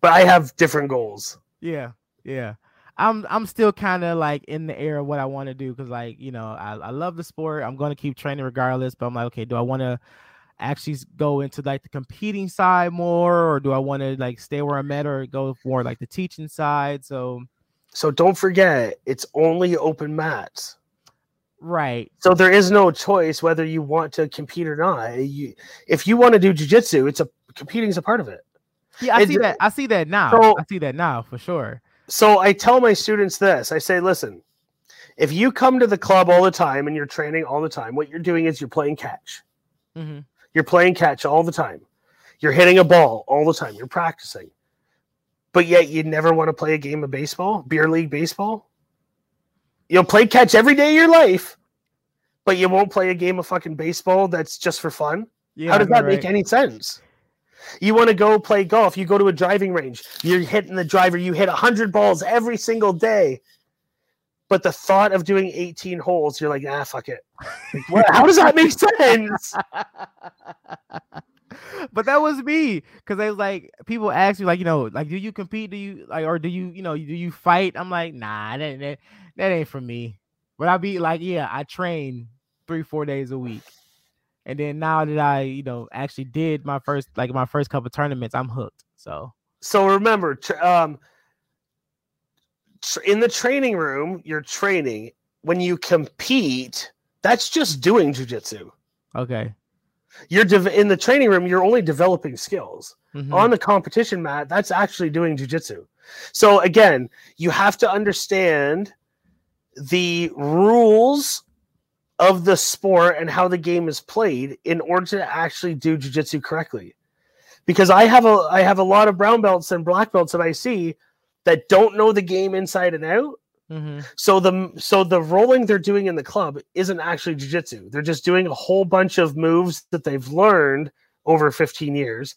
but I have different goals. Yeah, yeah. I'm I'm still kind of like in the air of what I want to do because like you know I, I love the sport. I'm gonna keep training regardless, but I'm like, okay, do I want to actually go into like the competing side more, or do I want to like stay where I'm at, or go more like the teaching side? So, so don't forget, it's only open mats. Right. So there is no choice whether you want to compete or not. You, if you want to do jujitsu, it's a competing is a part of it. Yeah, I see that. I see that now. So, I see that now for sure. So I tell my students this. I say, listen, if you come to the club all the time and you're training all the time, what you're doing is you're playing catch. Mm-hmm. You're playing catch all the time. You're hitting a ball all the time. You're practicing. But yet you never want to play a game of baseball, beer league baseball. You'll play catch every day of your life, but you won't play a game of fucking baseball that's just for fun. Yeah, How does that right. make any sense? You want to go play golf, you go to a driving range, you're hitting the driver, you hit 100 balls every single day. But the thought of doing 18 holes, you're like, ah, fuck it. Like, how does that make sense? but that was me because they was like people ask you like you know like do you compete do you like or do you you know do you fight i'm like nah that, that, that ain't for me but i'll be like yeah i train three four days a week and then now that I, you know, actually did my first like my first couple tournaments, I'm hooked. So so remember, um, in the training room, you're training. When you compete, that's just doing jujitsu. Okay. You're de- in the training room. You're only developing skills. Mm-hmm. On the competition mat, that's actually doing jujitsu. So again, you have to understand the rules of the sport and how the game is played in order to actually do jiu-jitsu correctly. Because i have a i have a lot of brown belts and black belts that i see that don't know the game inside and out. Mm-hmm. so the so the rolling they're doing in the club isn't actually jiu-jitsu. They're just doing a whole bunch of moves that they've learned over 15 years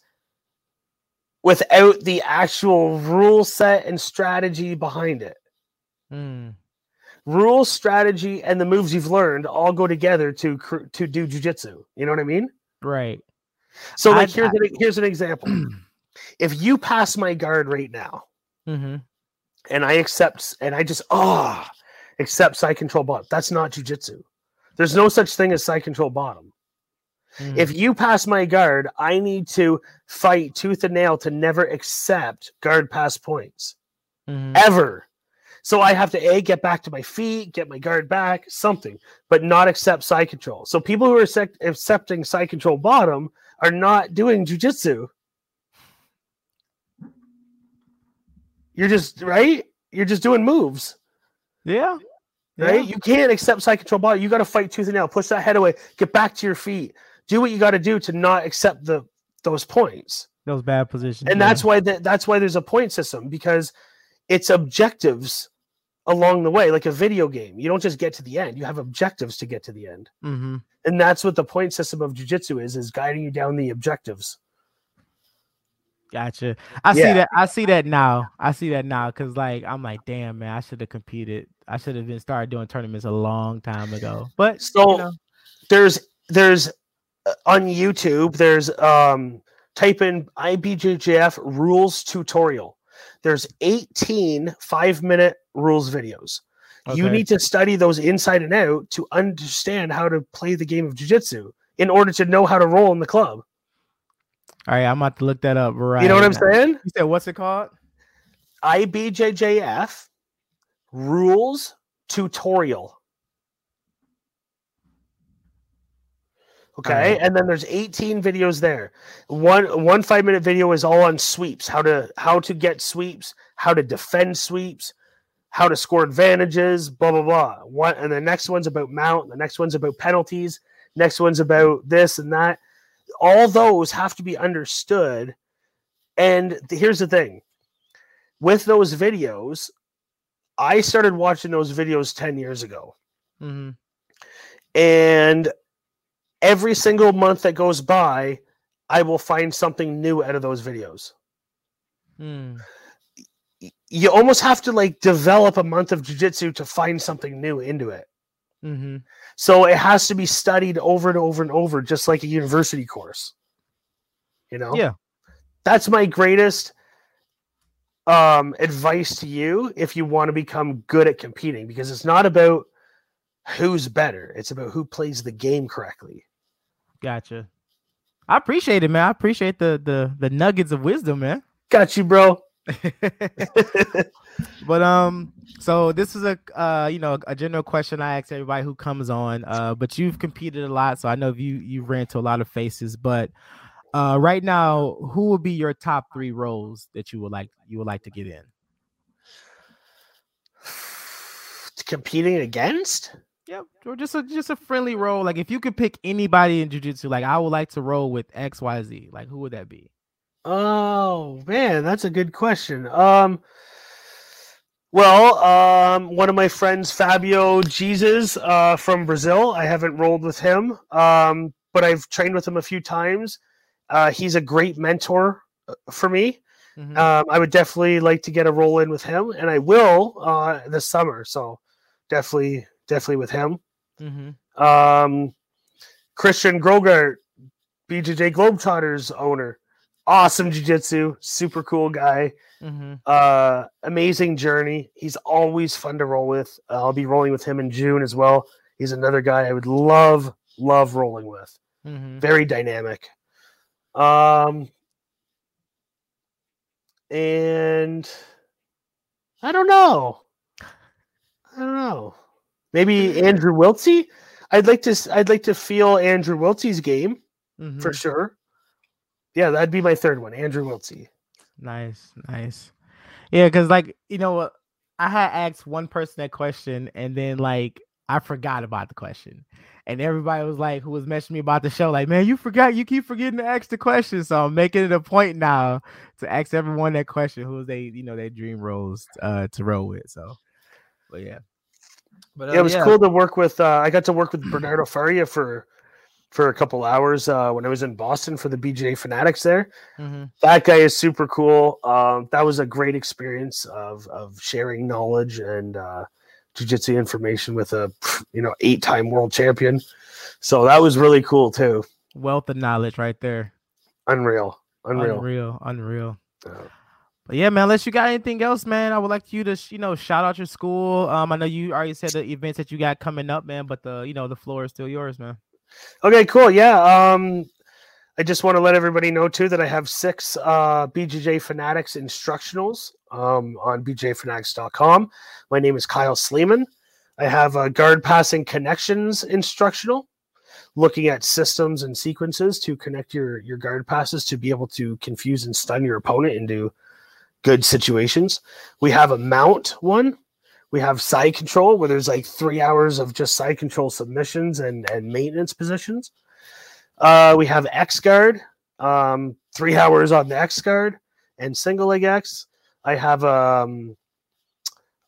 without the actual rule set and strategy behind it. Mm rules, strategy, and the moves you've learned all go together to to do jujitsu. You know what I mean? Right. So, like, I, here's I, an, here's an example. if you pass my guard right now, mm-hmm. and I accept, and I just ah oh, accept side control bottom, that's not jujitsu. There's no such thing as side control bottom. Mm-hmm. If you pass my guard, I need to fight tooth and nail to never accept guard pass points. Mm-hmm. Ever. So I have to a get back to my feet, get my guard back, something, but not accept side control. So people who are accept- accepting side control bottom are not doing jujitsu. You're just right. You're just doing moves. Yeah. Right. Yeah. You can't accept side control bottom. You got to fight tooth and nail. Push that head away. Get back to your feet. Do what you got to do to not accept the those points. Those bad positions. And yeah. that's why the, that's why there's a point system because it's objectives along the way, like a video game. You don't just get to the end; you have objectives to get to the end, mm-hmm. and that's what the point system of jujitsu is: is guiding you down the objectives. Gotcha. I yeah. see that. I see that now. I see that now because, like, I'm like, damn, man, I should have competed. I should have been started doing tournaments a long time ago. But so you know. there's there's uh, on YouTube. There's um type in IBJJF rules tutorial there's 18 five minute rules videos. Okay. You need to study those inside and out to understand how to play the game of jiu-jitsu in order to know how to roll in the club. All right, I'm about to look that up right. You know what I'm saying? You said what's it called? IBJJF rules tutorial. Okay, right. and then there's 18 videos there. One one five minute video is all on sweeps, how to how to get sweeps, how to defend sweeps, how to score advantages, blah blah blah. One and the next one's about mount, the next one's about penalties, next one's about this and that. All those have to be understood. And here's the thing: with those videos, I started watching those videos 10 years ago. Mm-hmm. And every single month that goes by, I will find something new out of those videos. Mm. You almost have to like develop a month of jujitsu to find something new into it. Mm-hmm. So it has to be studied over and over and over, just like a university course. You know? Yeah. That's my greatest um, advice to you if you want to become good at competing, because it's not about who's better, it's about who plays the game correctly. Gotcha. I appreciate it, man. I appreciate the the the nuggets of wisdom, man. Got you, bro. but um so this is a uh you know a general question i ask everybody who comes on uh but you've competed a lot so i know you you ran to a lot of faces but uh right now who would be your top three rolls that you would like you would like to get in competing against Yep, or just a just a friendly roll. Like if you could pick anybody in jujitsu, like I would like to roll with X, Y, Z. Like who would that be? Oh man, that's a good question. Um, well, um, one of my friends, Fabio Jesus, uh, from Brazil. I haven't rolled with him, um, but I've trained with him a few times. Uh, he's a great mentor uh, for me. Mhm. Um, I would definitely like to get a roll in with him, and I will uh, this summer. So definitely, definitely with him. Mhm. Um, Christian Graugart, BJJ Globetrotters owner, awesome jiu-jitsu, super cool guy, Mhm. uh, amazing journey. He's always fun to roll with. Uh, I'll be rolling with him in June as well. He's another guy I would love, love rolling with. Mhm. Very dynamic. Um, and I don't know. I don't know. Maybe Andrew Wiltse. I'd like to. I'd like to feel Andrew Wiltse's game Mhm. for sure. Yeah, that'd be my third one, Andrew Wiltse. Nice, nice. Yeah, because like you know I had asked one person that question, and then like I forgot about the question, and everybody was like, who was messaging me about the show, like, man, you forgot, you keep forgetting to ask the question, so I'm making it a point now to ask everyone that question, who is they, you know, their dream rolls uh to roll with. So, but yeah, but uh, yeah, it was cool to work with. Uh, I got to work with Bernardo Faria for for a couple hours uh, when I was in Boston for the BJJ Fanatics there. Mhm. That guy is super cool. Um, that was a great experience of of sharing knowledge and uh, jujitsu information with a you know eight time world champion. So that was really cool too. Wealth of knowledge right there. Unreal, unreal. Unreal, unreal. Uh, But yeah, man, unless you got anything else, man, I would like you to, you know, shout out your school. Um, I know you already said the events that you got coming up, man, but the, you know, the floor is still yours, man. Okay, cool. Yeah. Um, I just want to let everybody know too that I have six uh, BJJ Fanatics instructionals um, on bjjfanatics.com. My name is Kyle Sleeman. I have a guard passing connections instructional, looking at systems and sequences to connect your your guard passes to be able to confuse and stun your opponent into good situations. We have a mount one. We have side control where there's like three hours of just side control submissions and and maintenance positions. Uh, we have X guard, um, three hours on the X guard and single leg X. I have um,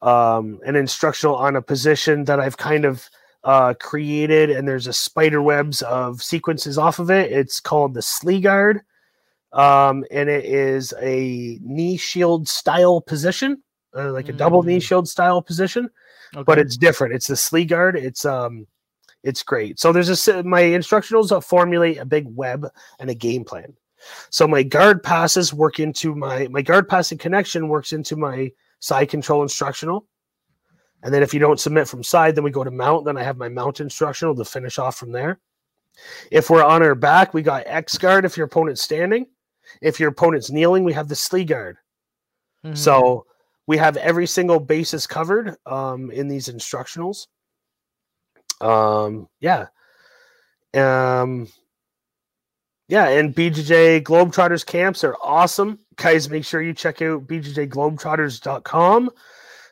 um, an instructional on a position that I've kind of uh, created, and there's a spider webs of sequences off of it. It's called the Slee guard, um, and it is a knee shield style position, uh, like a double knee Mm. shield style position Okay. but it's different. It's the Slee guard. It's um, it's great. So there's a my instructionals that formulate a big web and a game plan. So my guard passes work into my my guard passing connection works into my side control instructional. And then if you don't submit from side, then we go to mount. Then I have my mount instructional to finish off from there. If we're on our back, we got X guard if your opponent's standing. If your opponent's kneeling, we have the Slee guard. Mhm. So we have every single basis covered um, in these instructionals. Um, yeah. Um, yeah, and BJJ Globetrotters camps are awesome. Guys, make sure you check out bjjglobetrotters.com.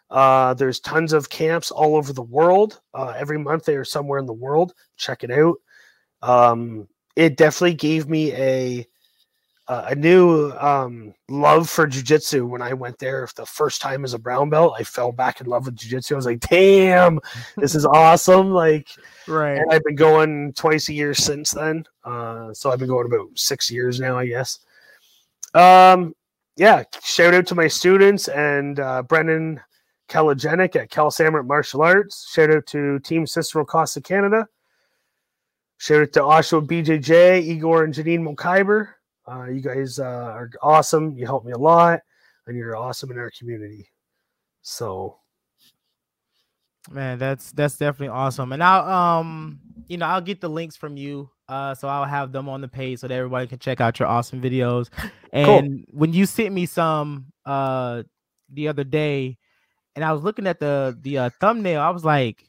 Uh, there's tons of camps all over the world. Uh, every month they are somewhere in the world. Check it out. Um, it definitely gave me a uh, a new um, love for jujitsu when I went there the first time as a brown belt. I fell back in love with jujitsu. I was like, "Damn, this is awesome!" Like, right. And I've been going twice a year since then. Uh, so I've been going about six years now, I guess. Um, yeah. Shout out to my students and uh, Brennan Kalagenic at Cal Samrat Martial Arts. Shout out to Team Cicero Costa Canada. Shout out to Oshawa BJJ, Igor and Janine Mokyber. Uh, you guys uh, are awesome. You help me a lot, and you're awesome in our community. So, man, that's that's definitely awesome. And I'll um, you know, I'll get the links from you. Uh, so I'll have them on the page so that everybody can check out your awesome videos. And cool. when you sent me some uh the other day, and I was looking at the the uh, thumbnail, I was like,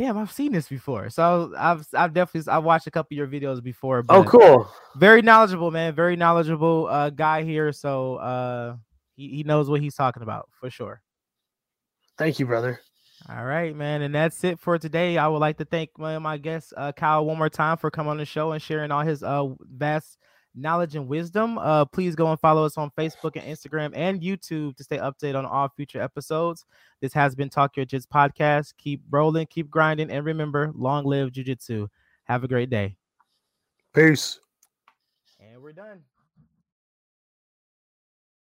damn, I've seen this before. So I've I've definitely I've watched a couple of your videos before. oh, cool. Very knowledgeable, man. Very knowledgeable uh, guy here. So uh, he, he knows what he's talking about for sure. Thank you, brother. All right, man. And that's it for today. I would like to thank my, my guest, uh, Kyle, one more time for coming on the show and sharing all his uh, vast knowledge and wisdom. Uh, please go and follow us on Facebook and Instagram and YouTube to stay updated on all future episodes. This has been Talk Yo Jits podcast. Keep rolling, keep grinding, and remember, long live Jiu Jitsu. Have a great day. Peace. And we're done.